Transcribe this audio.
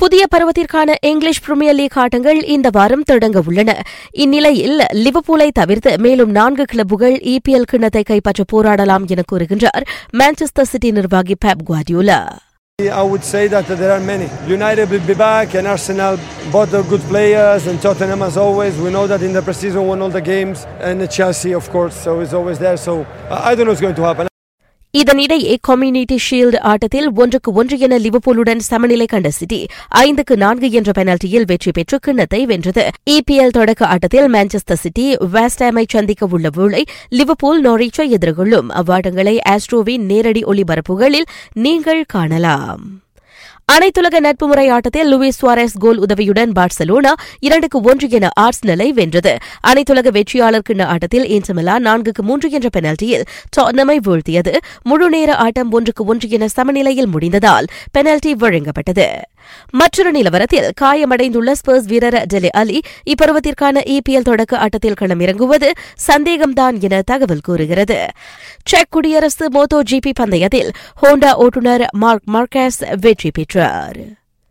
புதிய பருவத்திற்கான English premier league ஆட்டங்கள் இந்த வாரம் தொடங்க உள்ளன இந்நிலையில் லிவர்பூலை தவிர்த்து மேலும் நான்கு கிளப்புகள் இபிஎல் கிண்ணத்தை கைப்பற்ற போராடலாம் என கூறுகின்றார் மான்செஸ்டர் சிட்டி நிர்வாகி Pep Guardiola I would say that there are many. United will be back, and Arsenal both are good players, and Tottenham as always. We know that in the preseason won all the games, and Chelsea, of course, so it's always there. So I don't know what's going to happen. இதனிடையே community shield ஆட்டத்தில் ஒன்றுக்கு ஒன்று என லிவபூலுடன் சமநிலை கண்ட city ஐந்துக்கு நான்கு என்ற பெனல்டியில் வெற்றி பெற்று கிண்ணத்தை வென்றது. இபிஎல் தொடக்க ஆட்டத்தில் மான்செஸ்டர் சிட்டி வெஸ்டாமை சந்திக்க உள்ள வேளை லிவபூல் நோரிச்சை எதிர்கொள்ளும். அவ்வாட்டங்களை ஆஸ்ட்ரோவின் நேரடி ஒளிபரப்புகளில் நீங்கள் காணலாம். அனைத்துலக நட்பு முறை ஆட்டத்தில் லூயிஸ் சுவாரஸ் கோல் உதவியுடன் பார்சலோனா இரண்டுக்கு ஒன்று என ஆர்ஸ்னலை வென்றது. அனைத்துலக வெற்றியாளர் கிண்ண ஆட்டத்தில் இன்டர்மிலா நான்குக்கு மூன்று என்ற பெனல்டியில் டாட்னமை வீழ்த்தியது. முழுநேர ஆட்டம் ஒன்றுக்கு ஒன்று என சமநிலையில் முடிந்ததால் பெனல்டி வழங்கப்பட்டது. மற்றொரு நிலவரத்தில் காயமடைந்துள்ள ஸ்பர்ஸ் வீரர் டெலி அலி இப்பருவத்திற்கான இபிஎல் தொடக்க ஆட்டத்தில் களமிறங்குவது சந்தேகம்தான் என தகவல் கூறுகிறது. செக் குடியரசு மோட்டோ ஜிபி பந்தயத்தில் ஹோண்டா ஓட்டுநர் மார்க் மார்கஸ் வெற்றி பெற்றார்.